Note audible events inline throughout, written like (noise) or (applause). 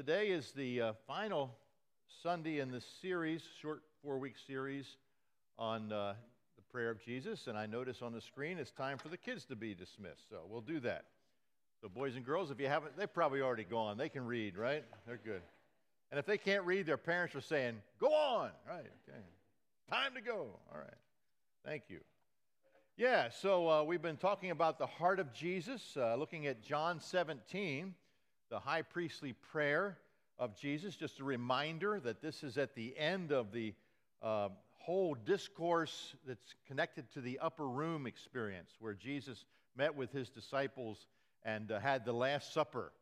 today is the uh, final Sunday in this series, short four week series on uh, the prayer of Jesus. And I notice on the screen it's time for the kids to be dismissed. So we'll do that. So, boys and girls, if you haven't, they've probably already gone. They can read, right? They're good. And if they can't read, their parents are saying, Go on. Right. Okay. Time to go. All right. Thank you. Yeah, so uh, we've been talking about the heart of Jesus, uh, looking at John 17, the high priestly prayer of Jesus. Just a reminder that this is at the end of the uh, whole discourse that's connected to the upper room experience, where Jesus met with his disciples and uh, had the Last Supper.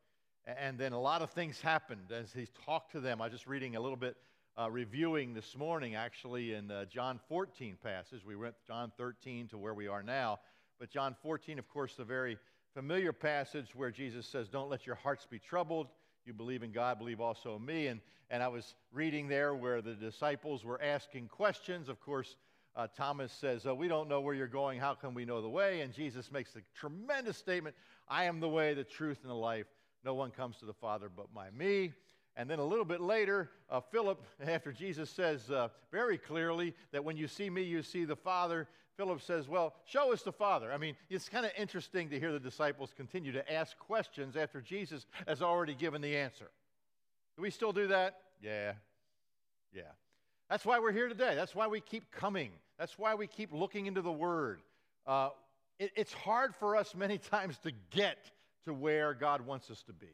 And then a lot of things happened as he talked to them. I was just reading a little bit, uh, reviewing this morning actually in uh, John 14 passage. We went John 13 to where we are now. But John 14, of course, the very familiar passage where Jesus says, Don't let your hearts be troubled. You believe in God, believe also in me. And, and I was reading there where the disciples were asking questions. Of course, uh, Thomas says, oh, We don't know where you're going. How can we know the way? And Jesus makes a tremendous statement I am the way, the truth, and the life. No one comes to the Father but by me. And then a little bit later, uh, Philip, (laughs) after Jesus says uh, very clearly that when you see me, you see the Father, Philip says, Well, show us the Father. I mean, it's kind of interesting to hear the disciples continue to ask questions after Jesus has already given the answer. Do we still do that? Yeah. Yeah. That's why we're here today. That's why we keep coming. That's why we keep looking into the Word. Uh, it, it's hard for us many (laughs) times to get to where God wants us to be.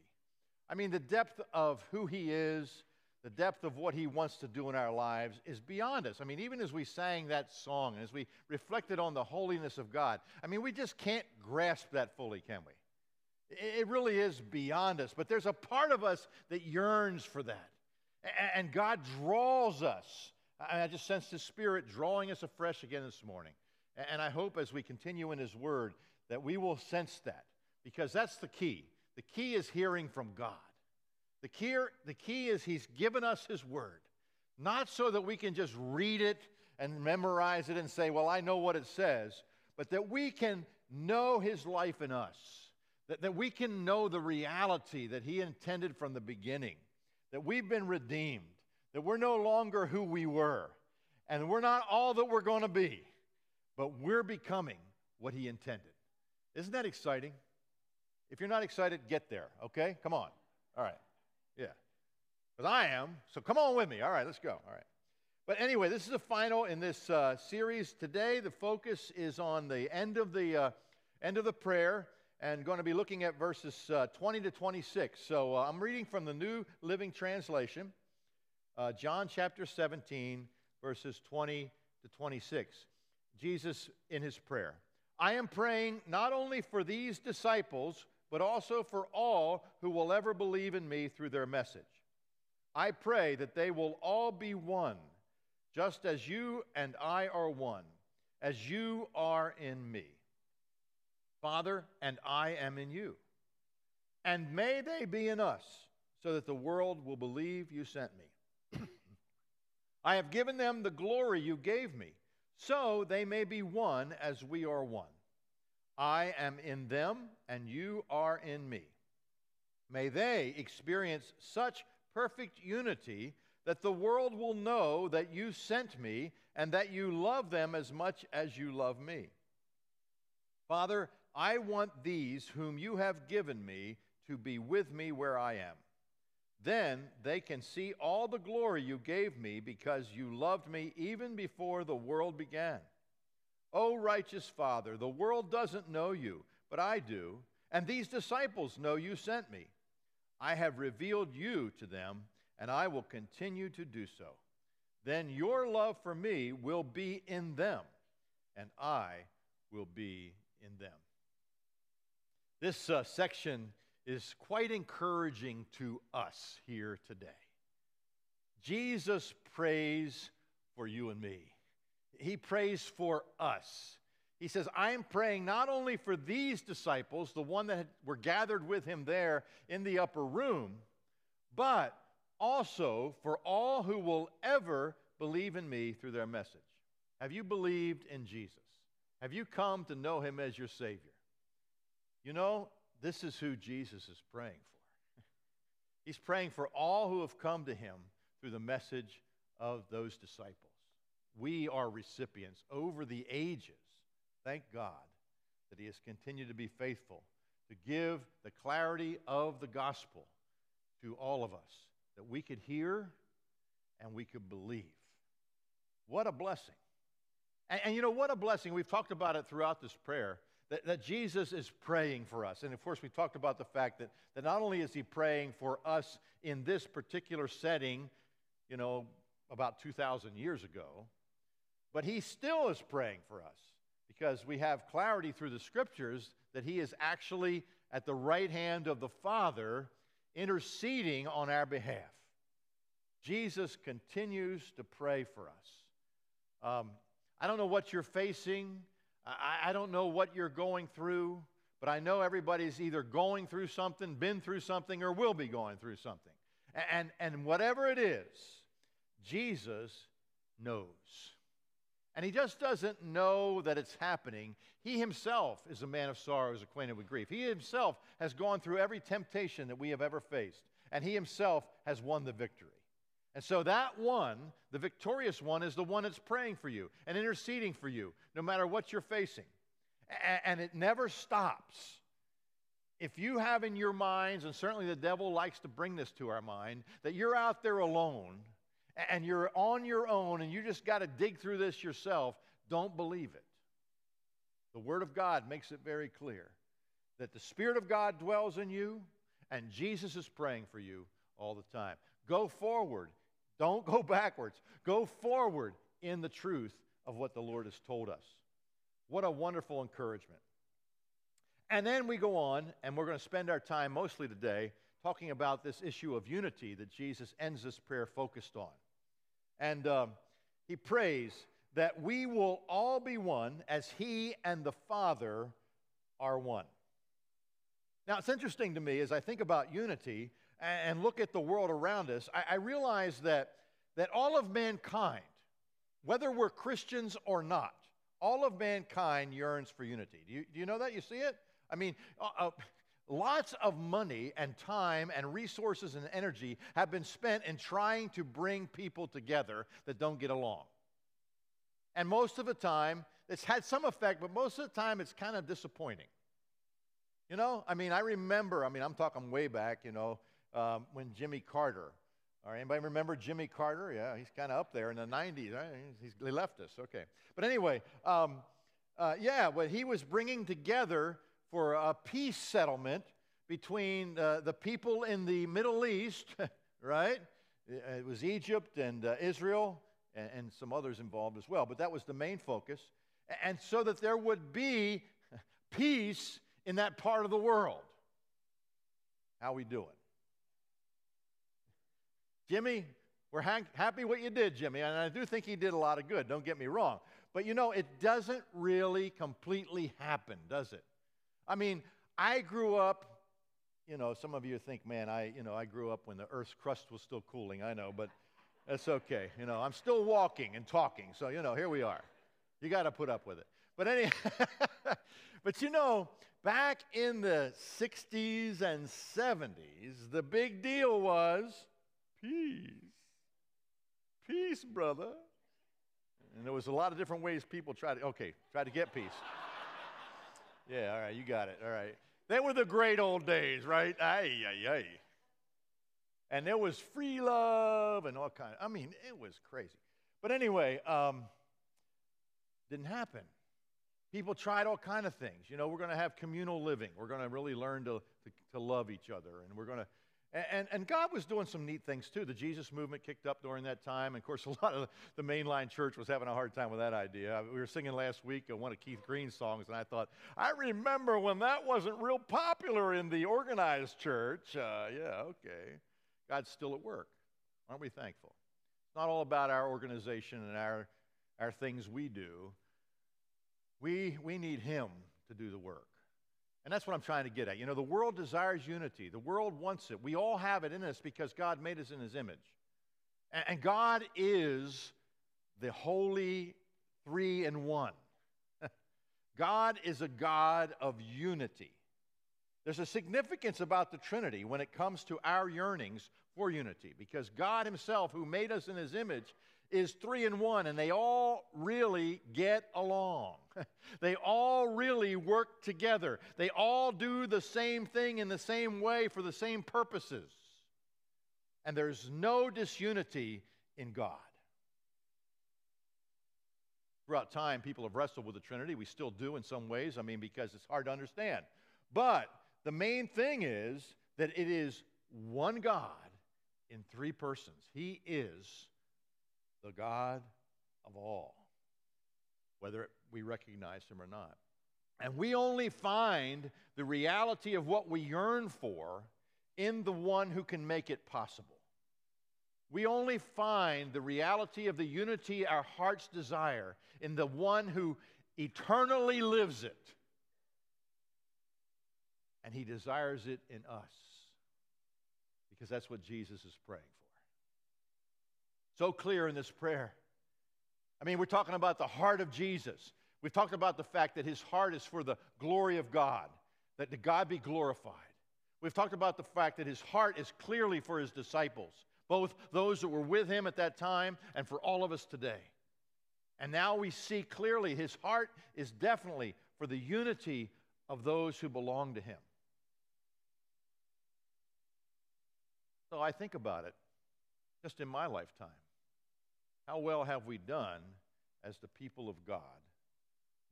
I mean, the depth of who He is, the depth of what He wants to do in our lives is beyond us. I mean, even as we sang that song, as we reflected on the holiness of God, I mean, we just can't grasp that fully, can we? It really is beyond us. But there's a part of us that yearns for that. And God draws us. I just sense His Spirit drawing us afresh again this morning. And I hope as we continue in His Word that we will sense that because that's the key. The key is hearing from God. The key, the key is He's given us His Word, not so that we can just read it and memorize it and say, Well, I know what it says, but that we can know His life in us, that, that we can know the reality that He intended from the beginning, that we've been redeemed, that we're no longer who we were, and we're not all that we're going to be, but we're becoming what He intended. Isn't that exciting? If you're not excited, get there, okay? Come on. All right. Yeah. Because I am. So come on with me. All right, let's go. All right. But anyway, this is the final in this uh, series. Today, the focus is on the end of the uh, end of the prayer, and going to be looking at verses uh, 20 to 26. So uh, I'm reading from the New Living Translation, uh, John chapter 17, verses 20 to 26. Jesus in his prayer. I am praying not only for these disciples but also for all who will ever believe in me through their message. I pray that they will all be one, just as you and I are one, as you are in me. Father, and I am in you. And may they be in us, so that the world will believe you sent me. (clears throat) I have given them the glory you gave me, so they may be one as we are one. I am in them, and you are in me. May they experience such perfect unity that the world will know that you sent me and that you love them as much as you love me. Father, I want these whom you have given me to be with me where I am. Then they can see all the glory you gave me because you loved me even before the world began. O righteous Father, the world doesn't know you, but I do, and these disciples know you sent me. I have revealed you to them, and I will continue to do so. Then your love for me will be in them, and I will be in them. This uh, section is quite encouraging to us here today. Jesus prays for you and me he prays for us. He says, I'm praying not only for these disciples, the one that were gathered with him there in the upper room, but also for all who will ever believe in me through their message. Have you believed in Jesus? Have you come to know him as your Savior? You know, this is who Jesus is praying for. (laughs) He's praying for all who have come to him through the message of those disciples. We are recipients over the ages. Thank God that he has continued to be faithful to give the clarity of the gospel to all of us that we could hear and we could believe. What a blessing. And, and, you know, what a blessing. We've talked about it throughout this prayer that, that Jesus is praying for us. And of course, we talked about the fact that, that not only is he praying for us in this particular setting, you know, about 2,000 years ago, but he still is praying for us because we have clarity through the scriptures that he is actually at the right hand of the Father interceding on our behalf. Jesus continues to pray for us. Um, I don't know what you're facing. I, I don't know what you're going through, but I know everybody's either going through something, been through something, or will be going through something. And, and whatever it is, Jesus knows. And he just doesn't know that it's happening. He himself is a man of sorrows, acquainted with grief. He himself has gone through every temptation that we have ever faced, and he himself has won the victory. And so that one, the victorious one, is the one that's praying for you and interceding for you, no matter what you're facing. And it never stops. If you have in your minds, and certainly the devil likes to bring this to our mind, that you're out there alone and you're on your own and you just got to dig through this yourself, don't believe it. The Word of God makes it very clear that the Spirit of God dwells in you and Jesus is praying for you all the time. Go forward. Don't go (laughs) backwards. Go forward in the truth of what the Lord has told us. What a wonderful encouragement. And then we go on, and we're going to spend our time mostly today talking about this issue of unity that Jesus ends this prayer focused on. And um, he prays that we will all be one as he and the Father are one. Now, it's interesting to me as I think about unity and look at the world around us, I, realize that, that all of mankind, whether we're Christians or not, all of mankind yearns for unity. Do you, do you know that? You see it? I mean, uh, uh, lots of money and time and resources and energy have been spent in trying to bring people together that don't get along. And most of the time, it's had some effect, but most of the time, it's kind of disappointing. You know, I mean, I remember, I mean, I'm talking way back, you know, um, when Jimmy Carter, all right, anybody remember Jimmy Carter? Yeah, he's kind of up there in the 90s. Right? He's, he left us, okay. But anyway, um, uh, yeah, what he was bringing together for a peace settlement between uh, the people in the Middle East, (laughs) right? It was Egypt and uh, Israel and, and some others involved as well, but that was the main focus. And so that there would be (laughs) peace in that part of the world. How we doing? Jimmy, we're ha- happy what you did, Jimmy, and I do think he did a lot of good, don't get me wrong. But you know, it doesn't really completely happen, does it? I mean, I grew up, you know, some of you think, man, I, you know, I grew up when the earth's crust was still cooling, I know, but that's okay. You know, I'm still walking and talking, so, you know, here we are. You got to put up with it. But anyway, (laughs) but you know, back in the 60s and 70s, the big deal was Peace. Peace, brother. And there was a lot of different ways people tried to, okay, try to get peace. Yeah, all right, you got it. All right. They were the great old days, right? Ay, ay, ay. And there was free love and all kind of, I mean, it was crazy. But anyway, um, didn't happen. People tried all kind of things. You know, we're going to have communal living. We're going to really learn to, to, to love each other. And we're going to and, and, God was doing some neat things too. The Jesus movement kicked up during that time. And of course, (laughs) a lot of the mainline church was having a hard time with that idea. We were singing last week one of Keith Green's songs, and I thought, I remember when that wasn't real popular in the organized church. Uh, yeah, okay. God's still at work. Aren't we thankful? It's not all about our organization and our, our things we do. We, we need Him to do the work. And that's what I'm trying to get at. You know, the world desires unity, the world wants it. We all have it in us because God made us in His image. And, God is the holy three in one. (laughs) God is a God of unity. There's a significance about the Trinity when it comes to our yearnings for unity because God Himself, who made us in His image, is three in one, and they all really get along. (laughs) they all really work together. They all do the same thing in the same way for the same purposes. And there's no disunity in God. Throughout time, people have wrestled with the Trinity. We still do in some ways, I mean, because it's hard to understand. But the main thing is that it is one God in three persons. He is the God of all, whether we recognize Him or not. And we only find the reality of what we yearn for in the one who can make it possible. We only find the reality of the unity our hearts desire in the one who eternally lives it. And he desires it in us because that's what Jesus is praying for. So clear in this prayer. I mean, we're talking about the heart of Jesus. We've talked about the fact that his heart is for the glory of God, that the God be glorified. We've talked about the fact that his heart is clearly for his disciples, both those that were with him at that time and for all of us today. And now we see clearly his heart is definitely for the unity of those who belong to him. So I think about it just in my lifetime. How well have we done as the people of God,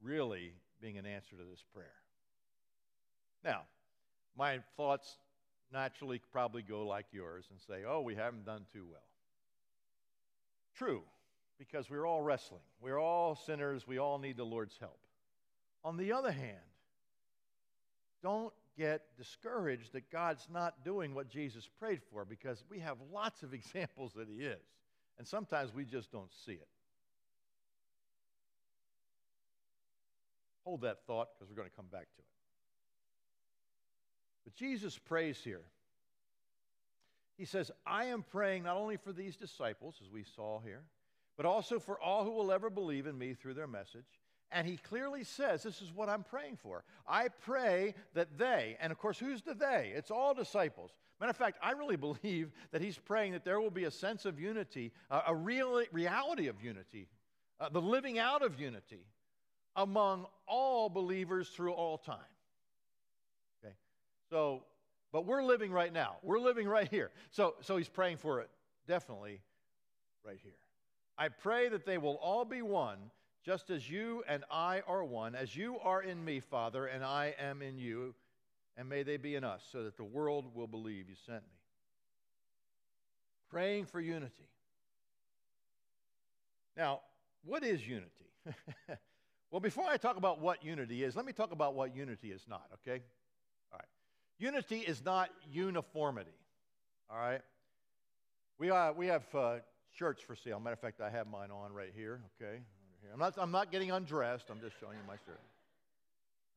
really being an answer to this prayer? Now, my thoughts naturally probably go like yours and say, oh, we haven't done too well. True, because we're all wrestling. We're all sinners. We all need the Lord's help. On the other hand, don't get discouraged that God's not doing what Jesus prayed for because we have lots of (laughs) examples that He is. And sometimes we just don't see it. Hold that thought because we're going to come back to it. But Jesus prays here. He says, I am praying not only for these disciples, as we saw here, but also for all who will ever believe in me through their message and he clearly says, This is what I'm praying for. I pray that they, and of course, who's the they? It's all disciples. Matter of fact, I really (laughs) believe that he's praying that there will be a sense of unity, uh, a real reality of unity, uh, the living out of unity among all believers through all time. Okay? So, but we're living right now. We're living right here. So, so he's praying for it definitely right here. I pray that they will all be one just as you and I are one, as you are in me, Father, and I am in you, and may they be in us, so that the world will believe you sent me. Praying for unity. Now, what is unity? (laughs) well, before I talk about what unity is, let me talk about what unity is not, okay? All right. Unity is not uniformity, all right? We, uh, we have uh, shirts for sale. Matter of fact, I have mine on right here, okay? Here. I'm not, I'm not getting undressed. I'm just showing you my shirt.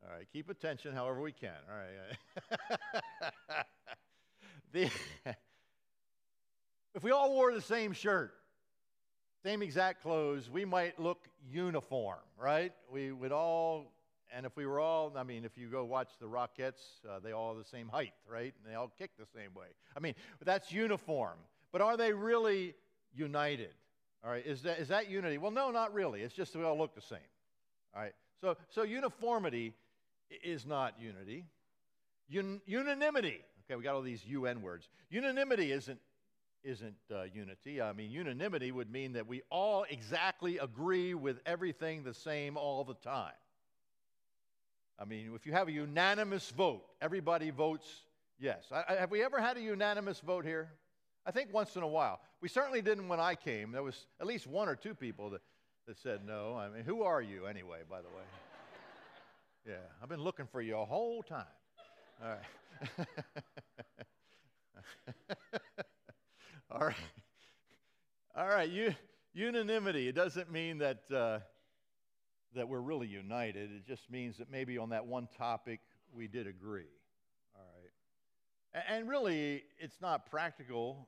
All right, keep attention however we can. All right. (laughs) the, (laughs) if we all wore the same shirt, same exact clothes, we might look uniform, right? We would all, and if we were all, I mean, if you go watch the Rockettes, uh, they all have the same height, right? And they all kick the same way. I mean, that's uniform. But are they really united? All right, is that, is that unity? Well, no, not really. It's just we all look the same. All right, so, so uniformity is not unity. Un, unanimity, okay, we got all these UN words. Unanimity isn't, isn't uh, unity. I mean, unanimity would mean that we all exactly agree with everything the same all the time. I mean, if you have a unanimous vote, everybody votes yes. I, I, have we ever had a unanimous vote here? I think once in a while. We certainly didn't when I came. There was at least one or two people that, that said no. I mean, who are you anyway, by the way? (laughs) yeah, I've been looking for you a whole time. All right. (laughs) All right. All right. You, unanimity. It doesn't mean that, uh, that we're really united. It just means that maybe on that one topic we did agree. All right. And really, it's not practical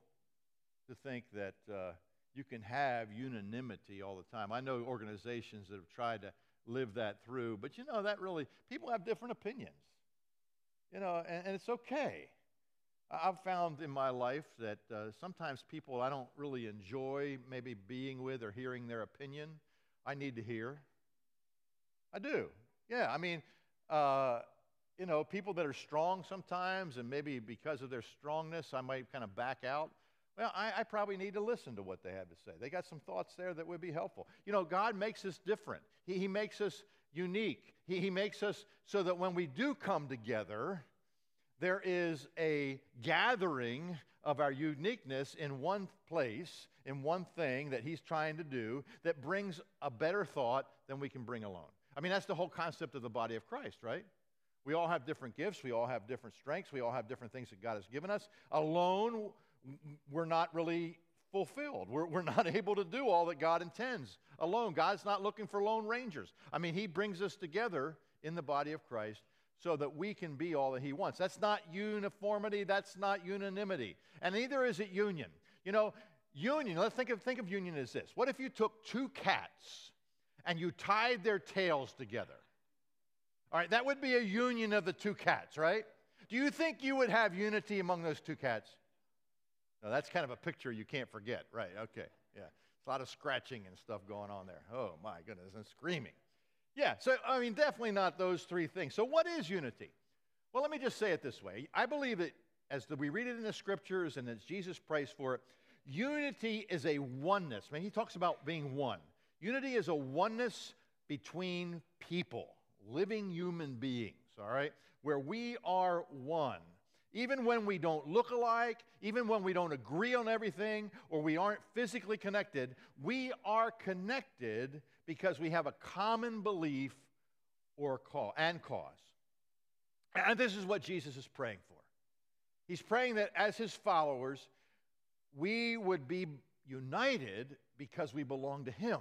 to think that uh, you can have unanimity all the time. I know organizations that have tried to live that through, but you know, that really, people have different opinions. You know, and, and it's okay. I've found in my life that uh, sometimes people I don't really enjoy maybe being with or hearing their opinion, I need to hear. I do. Yeah, I mean, uh, you know, people that are strong sometimes, and maybe because of their strongness, I might kind of back out. Well, I, I, probably need to listen to what they have to say. They got some thoughts there that would be helpful. You know, God makes us different, He, he makes us unique. He, he makes us so that when we do come together, there is a gathering of our uniqueness in one place, in one thing that He's trying to do that brings a better thought than we can bring alone. I mean, that's the whole concept of the body of Christ, right? We all have different gifts, we all have different strengths, we all have different things that God has given us. Alone, we're not really fulfilled. We're, we're (laughs) not able to do all that God intends alone. God's not looking for lone rangers. I mean, He brings us together in the body of Christ so that we can be all that He wants. That's not uniformity, that's not unanimity. And neither is it union. You know, union, let's think of, think of union as this. What if you took two cats and you tied their tails together? All right, that would be a union of the two cats, right? Do you think you would have unity among those two cats? No, that's kind of a picture you can't forget. Right, okay, yeah. It's a lot of scratching and stuff going on there. Oh, my goodness, and screaming. Yeah, so, I mean, definitely not those three things. So, what is unity? Well, let me just say it this way. I believe that as the, we read it in the scriptures and as Jesus prays for it, unity is a oneness. I mean, he talks about being one. Unity is a oneness between people, living human beings, all right, where we are one. Even when we don't look alike, even when we don't agree on everything, or we aren't physically connected, we are connected because we have a common belief or cause and cause. And this is what Jesus is praying for. He's praying that as his followers, we would be united because we belong to him.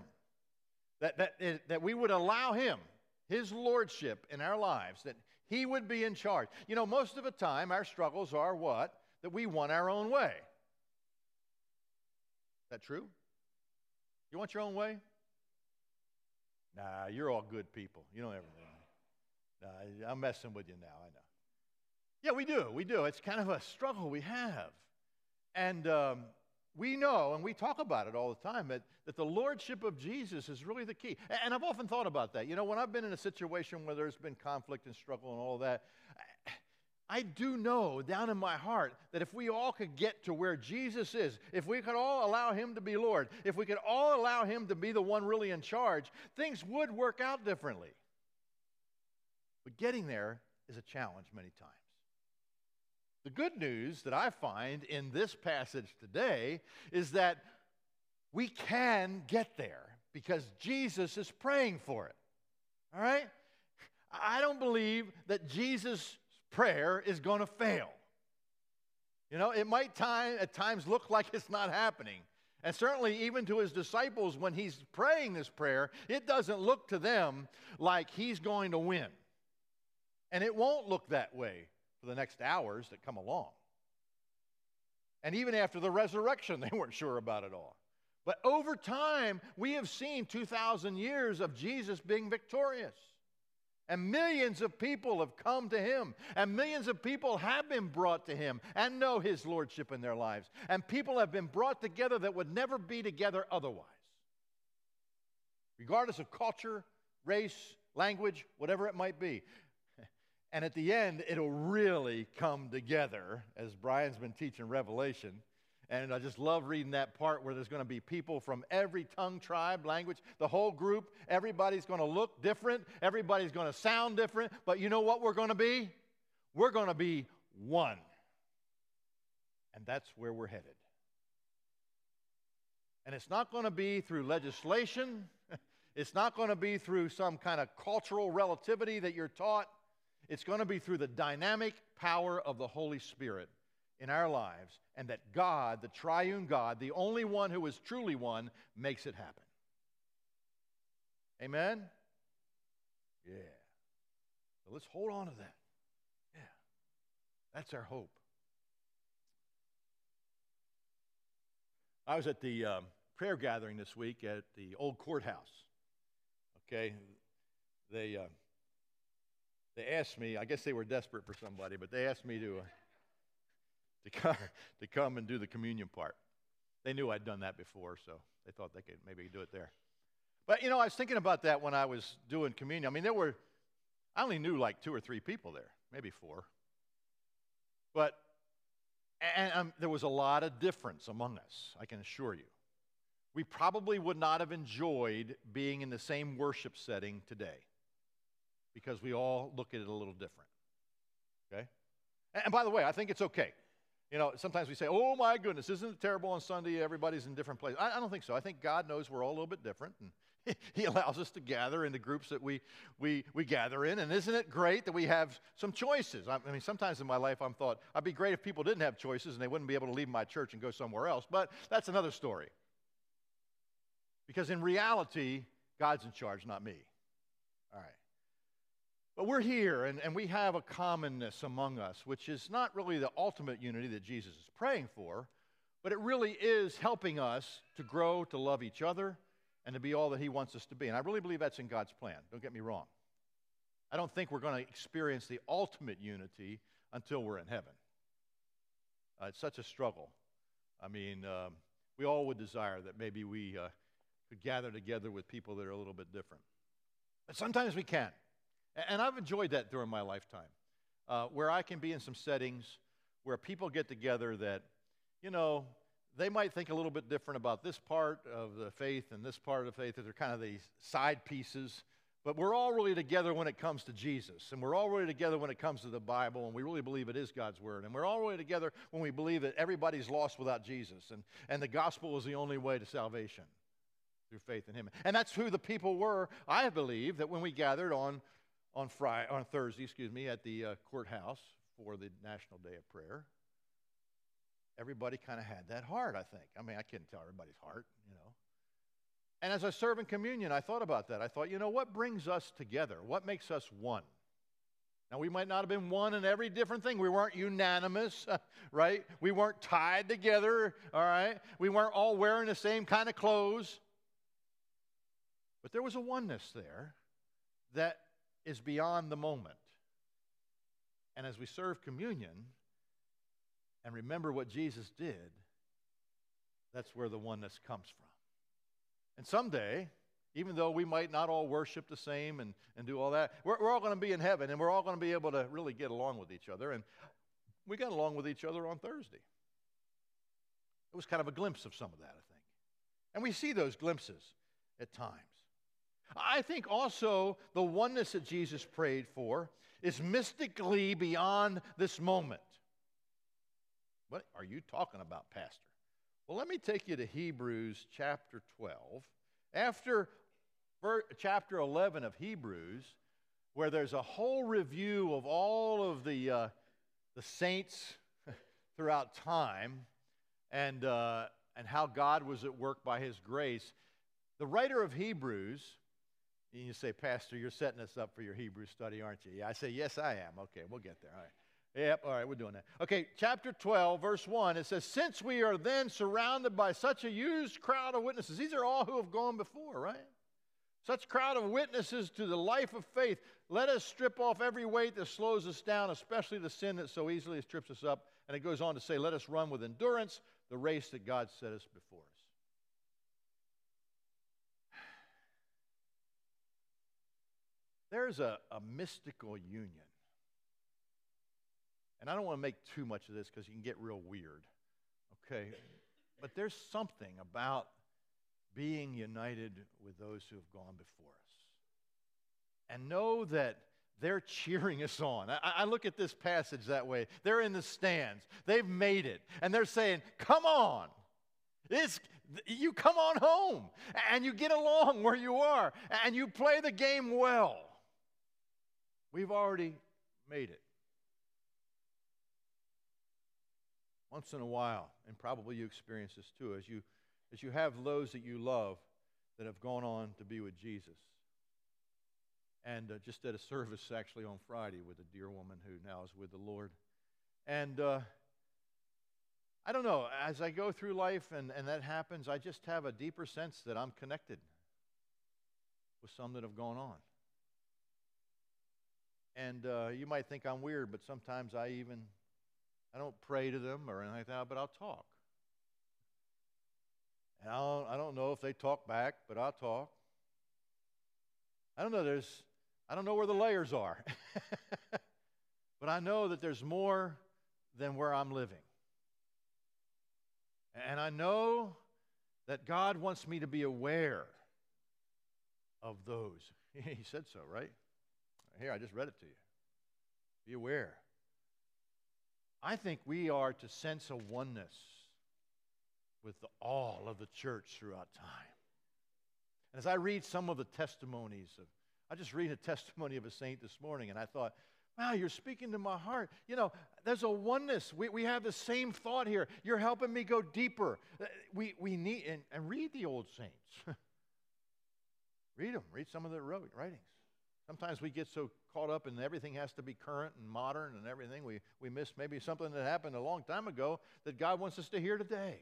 That, that, that we would allow him, his lordship in our lives, that he would be in charge. You know, most of the time, our struggles are what? That we want our own way. Is that true? You want your own way? Nah, you're all good people. You don't ever. Nah, I'm messing with you now, I know. Yeah, we do. We do. It's kind of a struggle we have. And um, we know, and we talk about it all the time, that, that the lordship of Jesus is really the key. And I've often thought about that. You know, when I've been in a situation where there's been conflict and struggle and all that, I do know down in my heart that if we all could get to where Jesus is, if we could all allow Him to be Lord, if we could all allow Him to be the one really in charge, things would work out differently. But getting there is a challenge many times. The good news that I find in this passage today is that we can get there because Jesus is praying for it. All right? I don't believe that Jesus' prayer is going to fail. You know, it might time, at times look like it's not happening. And certainly, even to his disciples, when he's praying this prayer, it doesn't look to them like he's going to win. And it won't look that way for the next hours that come along. And even after the resurrection, (laughs) they weren't sure about it all. But over time, we have seen 2,000 years of Jesus being victorious. And millions of people have come to him. And millions of people have been brought to him and know his lordship in their lives. And people have been brought together that would never be together otherwise. Regardless of culture, race, language, whatever it might be. And at the end, it'll really come together, as Brian's been teaching Revelation. And I just love reading that part where there's going to be people from every tongue, tribe, language, the whole group. Everybody's going to look different. Everybody's going to sound different. But you know what we're going to be? We're going to be one. And that's where we're headed. And it's not going to be through legislation, (laughs) it's not going to be through some kind of cultural relativity that you're taught. It's going to be through the dynamic power of the Holy Spirit in our lives, and that God, the triune God, the only one who is truly one, makes it happen. Amen? Yeah. So let's hold on to that. Yeah. That's our hope. I was at the um, prayer gathering this week at the old courthouse. Okay? They. Uh, they asked me, I guess they were desperate for somebody, but they asked me to, uh, to, come, (laughs) to come and do the communion part. They knew I'd done that before, so they thought they could maybe do it there. But, you know, I was thinking about that when I was doing communion. I mean, there were, I only knew like two or three people there, maybe four. But, and um, there was a lot of difference among us, I can assure you. We probably would not have enjoyed being in the same worship setting today because we all look at it a little different. Okay? And by the way, I think it's okay. You know, sometimes we say, oh my goodness, isn't it terrible on Sunday? Everybody's in different places. I, I don't think so. I think God knows we're all a little bit different, and (laughs) He allows us to gather in the groups that we, we, we gather in. And isn't it great that we have some choices? I, I mean, sometimes in my life, I'm thought, I'd be great if people didn't have choices and they wouldn't be able to leave my church and go somewhere else. But that's another story. Because in reality, God's in charge, not me. All right. But we're here and, and we have a commonness among us, which is not really the ultimate unity that Jesus is praying for, but it really is helping us to grow, to love each other, and to be all that He wants us to be. And I really believe that's in God's plan. Don't get me wrong. I don't think we're going to experience the ultimate unity until we're in heaven. Uh, it's such a struggle. I mean, um, we all would desire that maybe we uh, could gather together with people that are a little bit different. But sometimes we can. And I've enjoyed that during my lifetime, uh, where I can be in some settings where people get together that, you know, they might think a little bit different about this part of the faith and this part of the faith, that they're kind of these side pieces. But we're all really together when it comes to Jesus, and we're all really together when it comes to the Bible, and we really believe it is God's Word. And we're all really together when we believe that everybody's lost without Jesus, and, and the gospel is the only way to salvation through faith in Him. And that's who the people were, I believe, that when we gathered on on Friday, on Thursday, excuse me, at the uh, courthouse for the National Day of Prayer. Everybody kind of had that heart, I think. I mean, I can't tell everybody's heart, you know. And as I serve in communion, I thought about that. I thought, you know, what brings us together? What makes us one? Now, we might not have been one in every different thing. We weren't unanimous, (laughs) right? We weren't tied together, all right? We weren't all wearing the same kind of clothes. But there was a oneness there that is beyond the moment. And as we serve communion and remember what Jesus did, that's where the oneness comes from. And someday, even though we might not all worship the same and, and do all that, we're, we're all going to be in heaven and we're all going to be able to really get along with each other. And we got along with each other on Thursday. It was kind of a glimpse of some of that, I think. And we see those glimpses at times. I think also the oneness that Jesus prayed for is mystically beyond this moment. What are you talking about, Pastor? Well, let me take you to Hebrews chapter 12. After chapter 11 of Hebrews, where there's a whole review of all of the, uh, the saints (laughs) throughout time and, uh, and how God was at work by his grace, the writer of Hebrews and you say, Pastor, you're setting us up for your Hebrew study, aren't you? Yeah, I say, Yes, I am. Okay, we'll get there. All right. Yep, all right, we're doing that. Okay, chapter 12, verse 1, it says, Since we are then surrounded by such a huge crowd of witnesses, these are all who have gone before, right? Such crowd of witnesses to the life of faith, let us strip off every weight that slows us down, especially the sin that so easily trips us up. And it goes on to say, Let us run with endurance the race that God set us before us. There's a, a mystical union. And I don't want to make too much of this because you can get real weird. Okay? But there's something about being united with those who have gone before us. And know that they're cheering us on. I, I, look at this passage that way. They're in the stands, they've made it, and they're saying, Come on. It's, you come on home and you get along where you are and you play the game well. We've already made it. Once in a while, and probably you experience this too, as you, as you have those that you love that have gone on to be with Jesus. And uh, just at a service actually on Friday with a dear woman who now is with the Lord. And uh, I don't know, as I go through life and, and that happens, I just have a deeper sense that I'm connected with some that have gone on. And uh, you might think I'm weird, but sometimes I even I don't pray to them or anything like that, but I'll talk. And I don't, I don't know if they talk back, but I'll talk. I don't know. There's I don't know where the layers are, (laughs) but I know that there's more than where I'm living. And I know that God wants me to be aware of those. (laughs) he said so, right? Here, I just read it to you. Be aware. I think we are to sense a oneness with the, all of the church throughout time. And as I read some of the testimonies of, I just read a (laughs) testimony of a saint this morning, and I thought, wow, you're speaking to my heart. You know, there's a oneness. We, we have the same thought here. You're helping me go deeper. Uh, we, we need, and, and read the old saints. (laughs) read them, read some of their writings. Sometimes we get so caught up in everything has to be current and modern and everything, we, we miss maybe something that happened a long time ago that God wants us to hear today.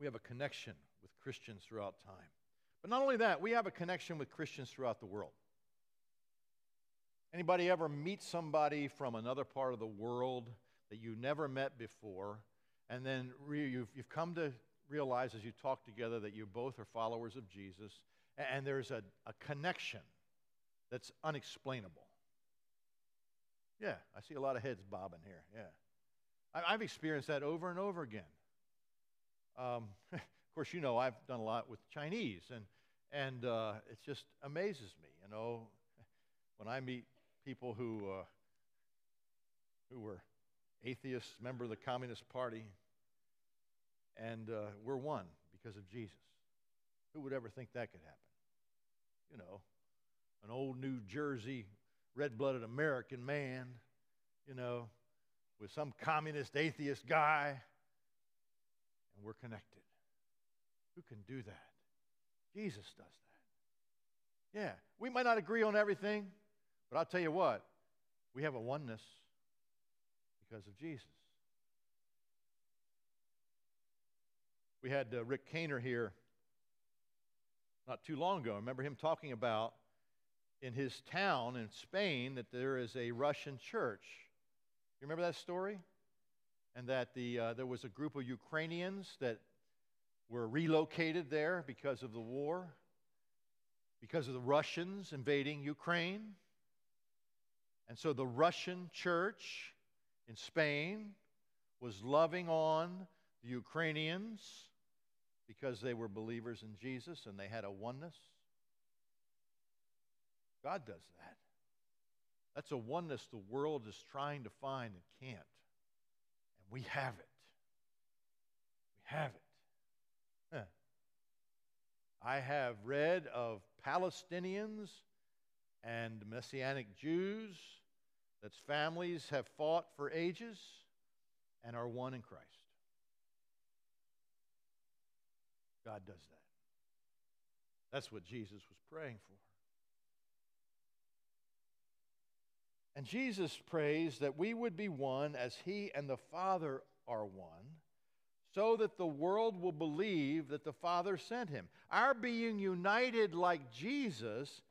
We have a connection with Christians throughout time. But not only that, we have a connection with Christians throughout the world. Anybody ever meet somebody from another part of the world that you never met before, and then you've, you've come to realize as you talk together that you both are followers of Jesus, and, there's a, a connection that's unexplainable? Yeah, I see a lot of heads bobbing here. Yeah. I, have experienced that over and over again. Um, (laughs) of course, you know I've done a lot with Chinese, and and uh, it just amazes me. You know, (laughs) when I meet people who uh, who were atheists, member of the Communist Party, and uh, we're one because of Jesus. Who would ever think that could happen? You know, an old New Jersey, red blooded American man, you know, with some communist atheist guy, and we're connected. Who can do that? Jesus does that. Yeah, we might not agree on everything, but I'll tell you what, we have a oneness because of Jesus. We had uh, Rick Kainer here not too long ago. I Remember him talking about in his town in Spain that there is a Russian church. You remember that story? And that the, uh, there was a group of Ukrainians that were relocated there because of the war, because of the Russians invading Ukraine. And so the Russian church in Spain was loving on the Ukrainians because they were believers in Jesus and they had a oneness? God does that. That's a oneness the world is trying to find and can't. And we have it. We have it. Huh. I have read of Palestinians and Messianic Jews that families have fought for ages and are one in Christ. God does that. That's what Jesus was praying for. And Jesus prays that we would be one as he and the Father are one, so that the world will believe that the Father sent him. Our being united like Jesus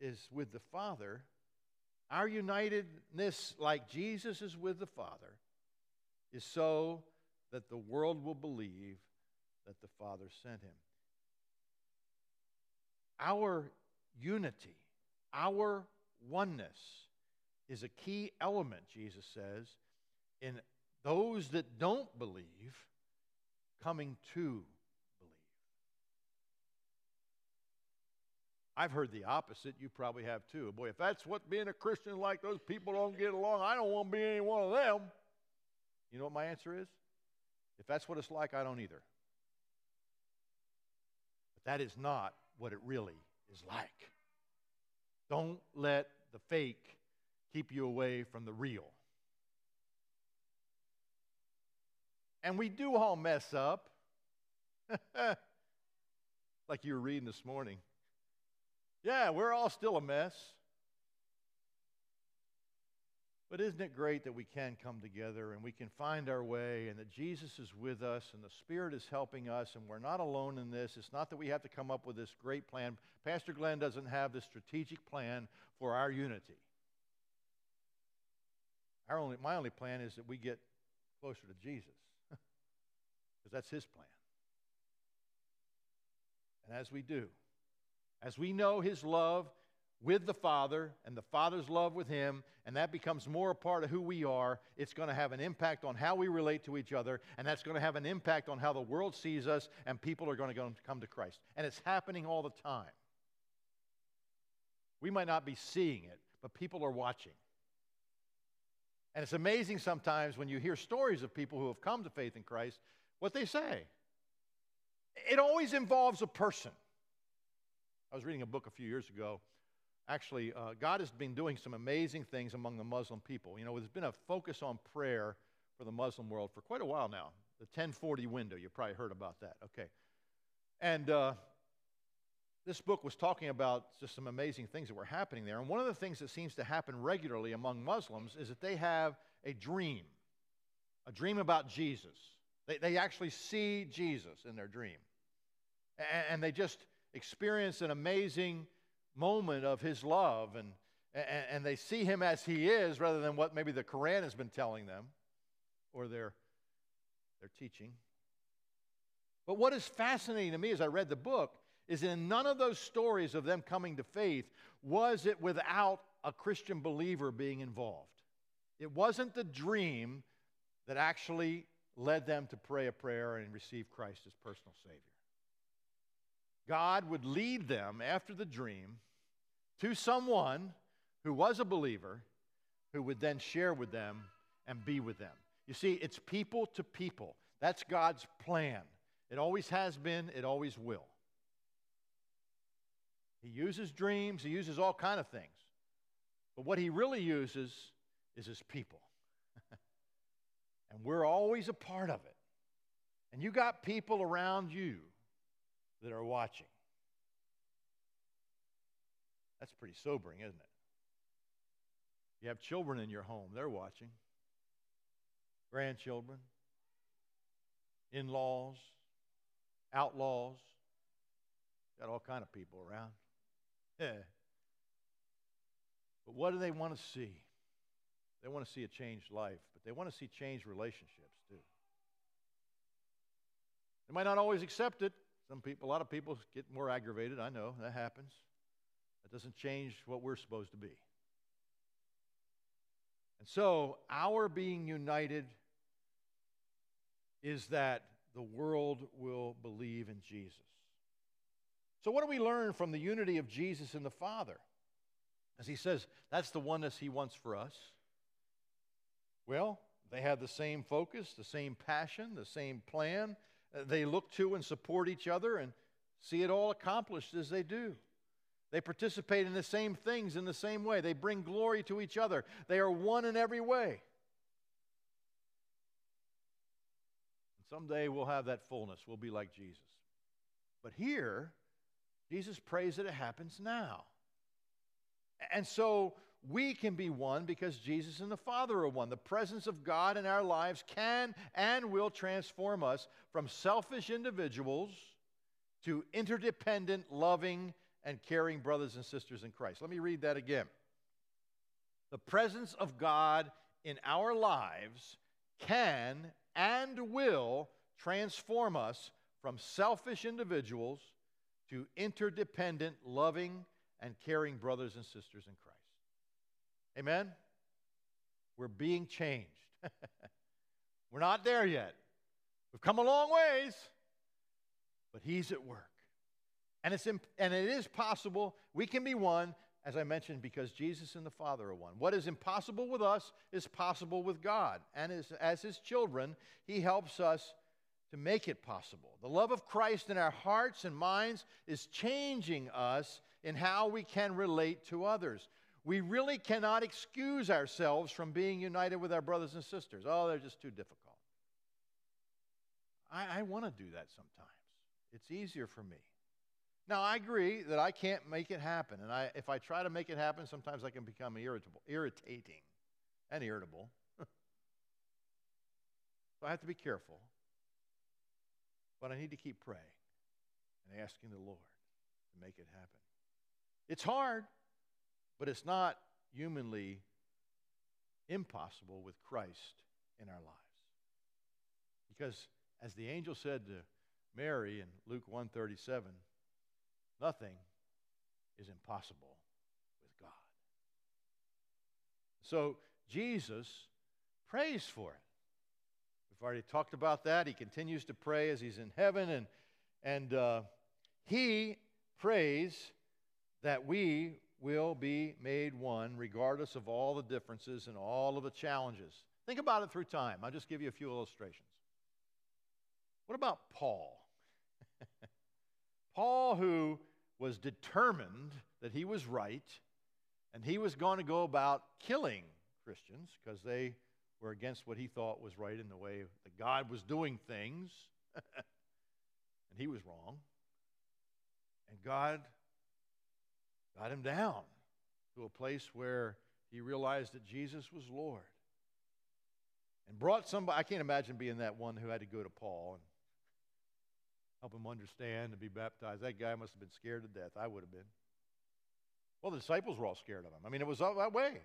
is with the Father. Our unitedness like Jesus is with the Father is so that the world will believe that the Father sent him. Our unity, our oneness is a key element, Jesus says, in those that don't believe coming to believe. I've heard the opposite. You probably have too. Boy, if that's what being a Christian like, those people don't get along, I don't want to be any one of them. You know what my answer is? If that's what it's like, I don't either. That is not what it really is like. Don't let the fake keep you away from the real. And we do all mess up. (laughs) like you were reading this morning. Yeah, we're all still a mess. But isn't it great that we can come together and we can find our way and that Jesus is with us and the Spirit is helping us and we're not alone in this? It's not that we have to come up with this great plan. Pastor Glen doesn't have this strategic plan for our unity. Our only, my only plan is that we get closer to Jesus (laughs) because that's his plan. And as we do, as we know his love with the Father and the Father's love with him, and that becomes more a part of who we are, it's going to have an impact on how we relate to each other, and that's going to have an impact on how the world sees us, and people are going to come to Christ. And it's happening all the time. We might not be seeing it, but people are watching. And it's amazing sometimes when you hear stories of people who have come to faith in Christ, what they say. It always involves a person. I was reading a book a few years ago. Actually, uh, God has been doing some amazing things among the Muslim people. You know, there's been a focus on prayer for the Muslim world for quite a while now. The 1040 window, you probably heard about that. Okay. And uh, this book was talking about just some amazing things that were happening there. And one of the things that seems to happen regularly among Muslims is that they have a dream, a dream about Jesus. They, they actually see Jesus in their dream. And, and they just experience an amazing moment of his love. And, and, and they see him as he is rather than what maybe the Quran has been telling them or their, their teaching. But what is fascinating to me as I read the book is in none of those stories of them coming to faith was it without a Christian believer being involved. It wasn't the dream that actually led them to pray a prayer and receive Christ as personal Savior. God would lead them after the dream to someone who was a believer who would then share with them and be with them. You see, it's people to people. That's God's plan. It always has been, it always will. He uses dreams, he uses all kind of things. But what he really uses is his people. (laughs) and we're always a part of it. And you got people around you that are watching. That's pretty sobering, isn't it? You have children in your home, they're watching. Grandchildren, in laws, outlaws, got all kind of people around. Yeah. But what do they want to see? They want to see a changed life, but they want to see changed relationships too. They might not always accept it. Some people, a lot of people get more aggravated. I know that happens. That doesn't change what we're supposed to be. And so, our being united is that the world will believe in Jesus. So, what do we learn from the unity of Jesus and the Father? As he says, that's the oneness he wants for us. Well, they have the same focus, the same passion, the same plan. They look to and support each other and see it all accomplished as they do. They participate in the same things in the same way. They bring glory to each other. They are one in every way. And someday we'll have that fullness. We'll be like Jesus. But here, Jesus prays that it happens now. And so we can be one because Jesus and the Father are one. The presence of God in our lives can and will transform us from selfish individuals to interdependent, loving, and caring brothers and sisters in Christ. Let me read that again. The presence of God in our lives can and will transform us from selfish individuals to interdependent, loving, and caring brothers and sisters in Christ. Amen? We're being changed. (laughs) We're not there yet. We've come a long ways, but He's at work. And, it's imp- and it is possible we can be one, as I mentioned, because Jesus and the Father are one. What is impossible with us is possible with God. And as, as His children, He helps us to make it possible. The love of Christ in our hearts and minds is changing us in how we can relate to others. We really cannot excuse ourselves from being united with our brothers and sisters. Oh, they're just too difficult. I, I want to do that sometimes. It's easier for me. Now, I agree that I can't make it happen. And I, if I try to make it happen, sometimes I can become irritable, irritating. and irritable. (laughs) so I have to be careful. But I need to keep praying and asking the Lord to make it happen. It's hard, but it's not humanly impossible with Christ in our lives. Because as the angel said to Mary in Luke 137, nothing is impossible with God. So Jesus prays for it. We've already talked about that. He continues to pray as he's in heaven, and, and uh, he prays that we will be made one regardless of all the differences and all of the challenges. Think about it through time. I'll just give you a few illustrations. What about Paul? (laughs) Paul, who was determined that he was right and he was going to go about killing Christians because they were against what he thought was right in the way that God was doing things. (laughs) and he was wrong. And God got him down to a place where he realized that Jesus was Lord. And brought somebody, I can't imagine being that one who had to go to Paul and help him understand and be baptized. That guy must have been scared to death. I would have been. Well, the disciples were all scared of him. I mean, it was all that way.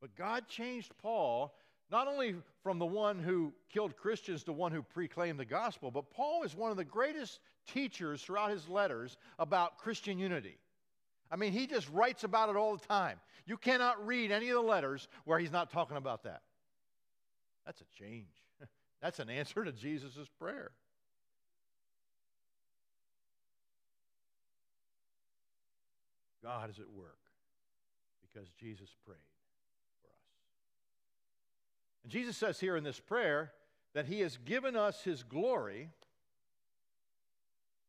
But God changed Paul not only from the one who killed Christians to one who proclaimed the gospel, but Paul is one of the greatest teachers throughout his letters about Christian unity. I mean, he just writes about it all the time. You cannot read any of the letters where he's not talking about that. That's a change. (laughs) That's an answer to Jesus' prayer. God is at work because Jesus prayed. For us. And Jesus says here in this prayer that he has given us his glory.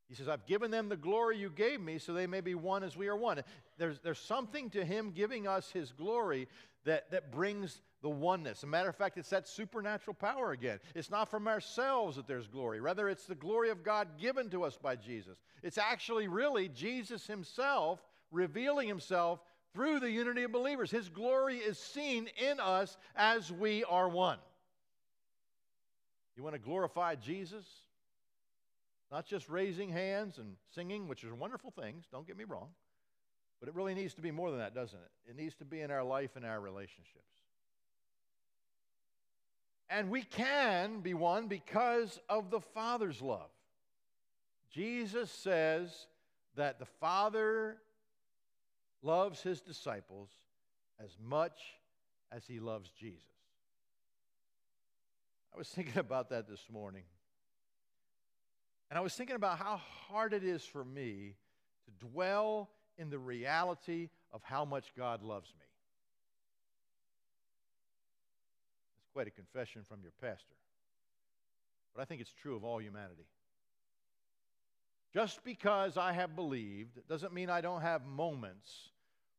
He says, I've given them the glory you gave me so they may be one as we are one. There's, there's something to him giving us his glory that, that brings the oneness. As a matter of fact, it's that supernatural power again. It's not from ourselves that there's glory. Rather, it's the glory of God given to us by Jesus. It's actually really Jesus himself revealing himself through the unity of believers. His glory is seen in us as we are one. You want to glorify Jesus? Not just raising hands and singing, which are wonderful things, don't get me wrong. But it really needs to be more than that, doesn't it? It needs to be in our life and our relationships. And we can be one because of the Father's love. Jesus says that the Father loves his disciples as much as he loves Jesus. I was (laughs) thinking about that this morning. And I was thinking about how hard it is for me to dwell in the reality of how much God loves me. It's quite a confession from your pastor. But I think it's true of all humanity. Just because I have believed doesn't mean I don't have moments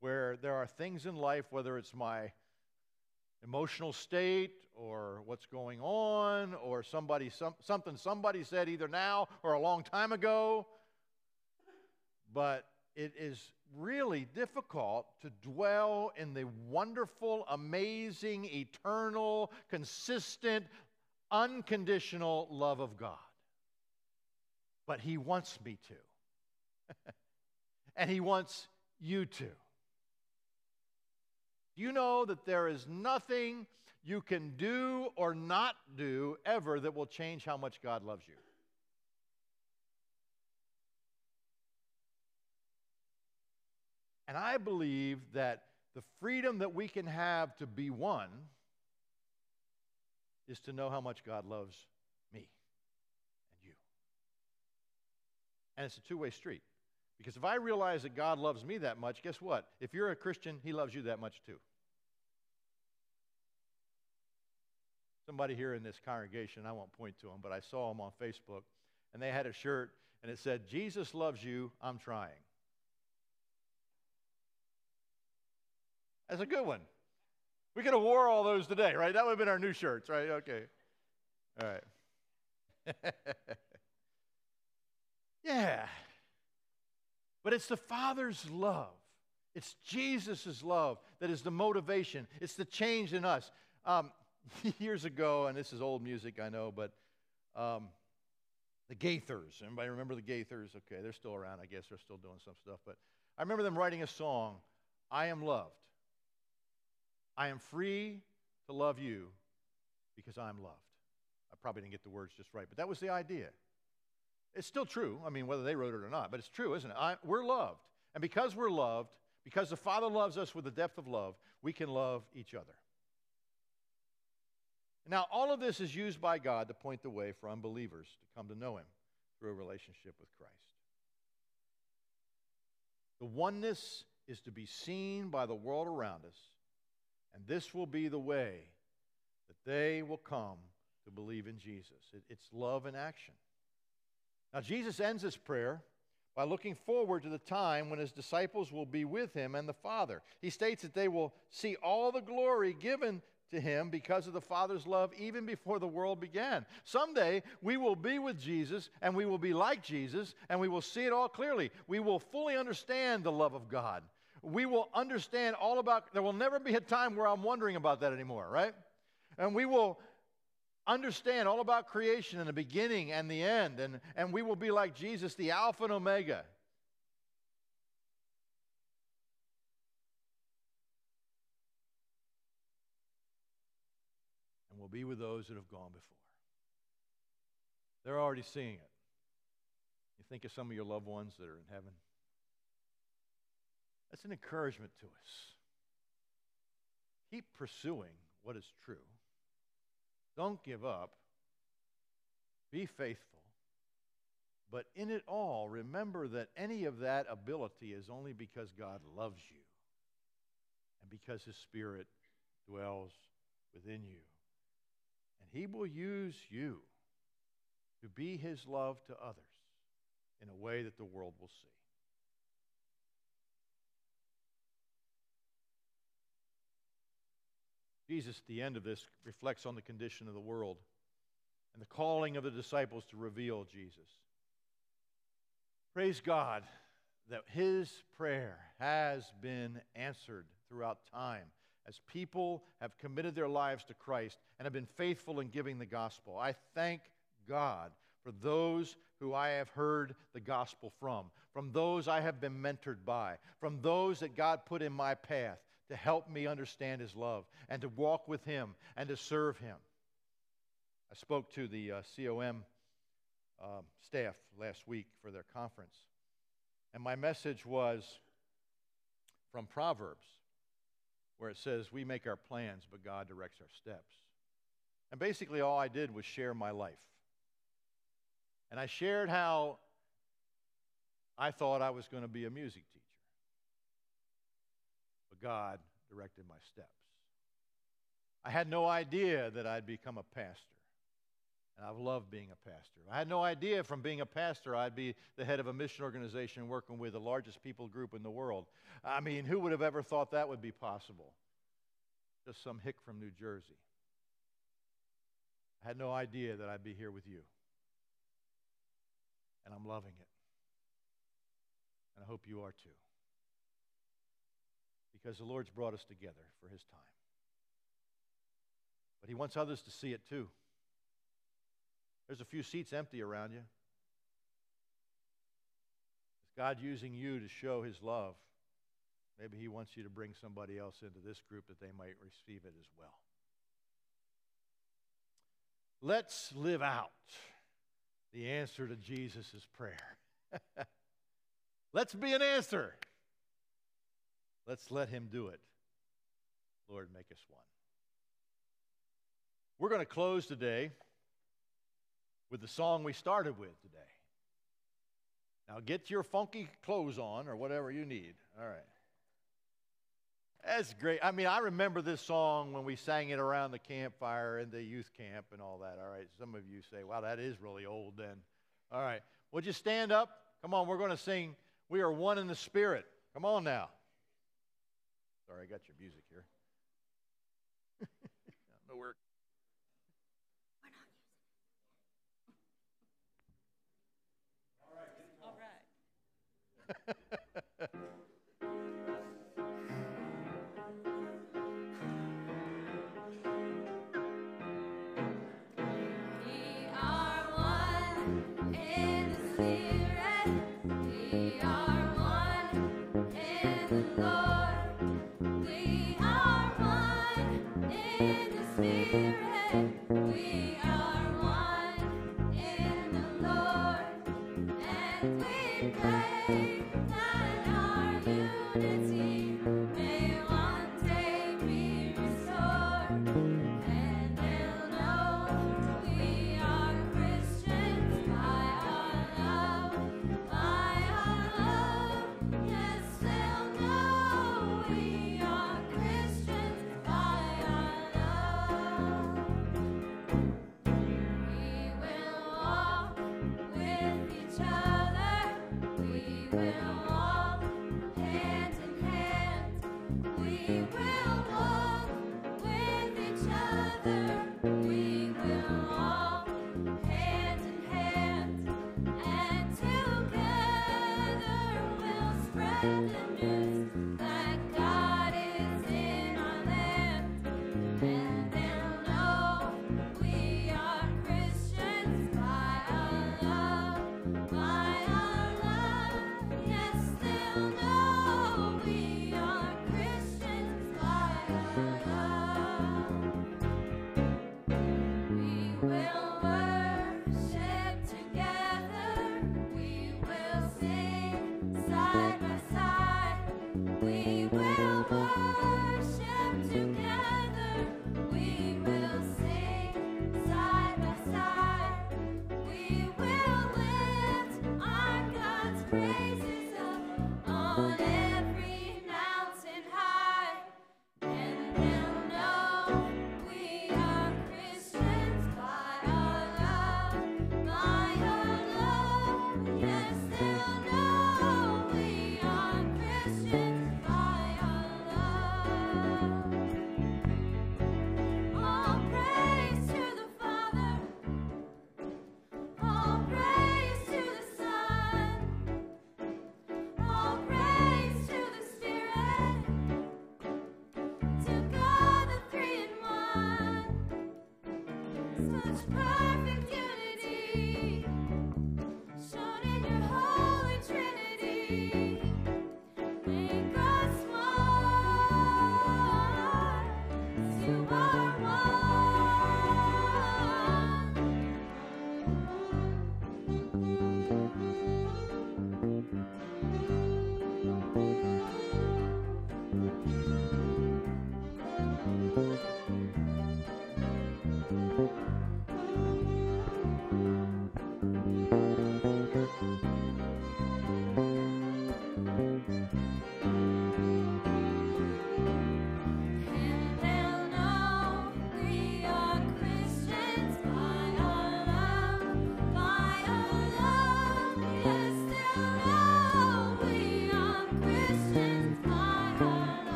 where there are things in life, whether it's my emotional state or what's going on or somebody some, something somebody said either now or a long time ago. But it is really difficult to dwell in the wonderful amazing eternal consistent unconditional love of god. But he wants me to. (laughs) And he wants you to you know that there is nothing you can do or not do ever that will change how much God loves you. And I believe that the freedom that we can have to be one is to know how much God loves me and you. And it's a two way street. Because if I realize that God loves me that much, guess what? If you're a Christian, He loves you that much too. Somebody here in this congregation, I won't point to them, but I saw them on Facebook, and they had a shirt, and it said, Jesus loves you, I'm trying. That's a good one. We could have wore all those today, right? That would have been our new shirts, right? Okay. All right. (laughs) yeah. But it's the Father's love. It's Jesus' love that is the motivation. It's the change in us. Um, (laughs) years ago, and this is old music, I know, but um, the Gaithers. Anybody remember the Gaithers? Okay, they're still around. I guess they're still doing some stuff. But I remember them writing a song, I Am Loved. I am free to love you because I'm loved. I probably didn't get the words just right, but that was the idea. It's still true. I mean, whether they wrote it or not, but it's true, isn't it? I, we're loved. And because we're loved, because the Father loves us with the depth of love, we can love each other. Now, all of this is used by God to point the way for unbelievers to come to know Him through a relationship with Christ. The oneness is to be seen by the world around us, and this will be the way that they will come to believe in Jesus. It, it's love in action. Now, Jesus ends this prayer by looking forward to the time when his disciples will be with him and the Father. He states that they will see all the glory given to him because of the Father's love even before the world began. Someday we will be with Jesus and we will be like Jesus and we will see it all clearly. We will fully understand the love of God. We will understand all about, there will never be a time where I'm wondering about that anymore, right? And we will understand all about creation and the beginning and the end, and, and we will be like Jesus, the Alpha and Omega. And we'll be with those that have gone before. They're already seeing it. You think of some of your loved ones that are in heaven. That's an encouragement to us. Keep pursuing what is true. Don't give up. Be faithful. But in it all, remember that any of that ability is only because God loves you and because His Spirit dwells within you. And He will use you to be His love to others in a way that the world will see. Jesus, at the end of this, reflects on the condition of the world and the calling of the disciples to reveal Jesus. Praise God that his prayer has been answered throughout time as people have committed their lives to Christ and have been faithful in giving the gospel. I thank God for those who I have heard the gospel from, from those I have been mentored by, from those that God put in my path to help me understand His love and to walk with Him and to serve Him. I spoke to the uh, COM um, staff last week for their conference, and my message was from Proverbs, where it says, We make our plans, but God directs our steps. And basically, all I did was share my life. And I shared how I thought I was going to be a music teacher but God directed my steps. I had no idea that I'd become a pastor. And I've loved being a pastor. I had no idea from being a pastor I'd be the head of a mission organization working with the largest people group in the world. I mean, who would have ever thought that would be possible? Just some hick from New Jersey. I had no idea that I'd be here with you. And I'm loving it. And I hope you are too because the Lord's brought us together for his time. But he wants others to see it too. There's a few seats empty around you. Is God using you to show his love? Maybe he wants you to bring somebody else into this group that they might receive it as well. Let's live out the answer to Jesus' prayer. (laughs) Let's be an answer. Let's let him do it. Lord, make us one. We're going to close today with the song we started with today. Now get your funky clothes on or whatever you need. All right. That's great. I mean, I remember this song when we sang it around the campfire in the youth camp and all that. All right. Some of you say, wow, that is really old then. All right. Would you stand up? Come on, we're going to sing We Are One in the Spirit. Come on now. Sorry, I got your music here. (laughs) no work. All right. (laughs) Amen.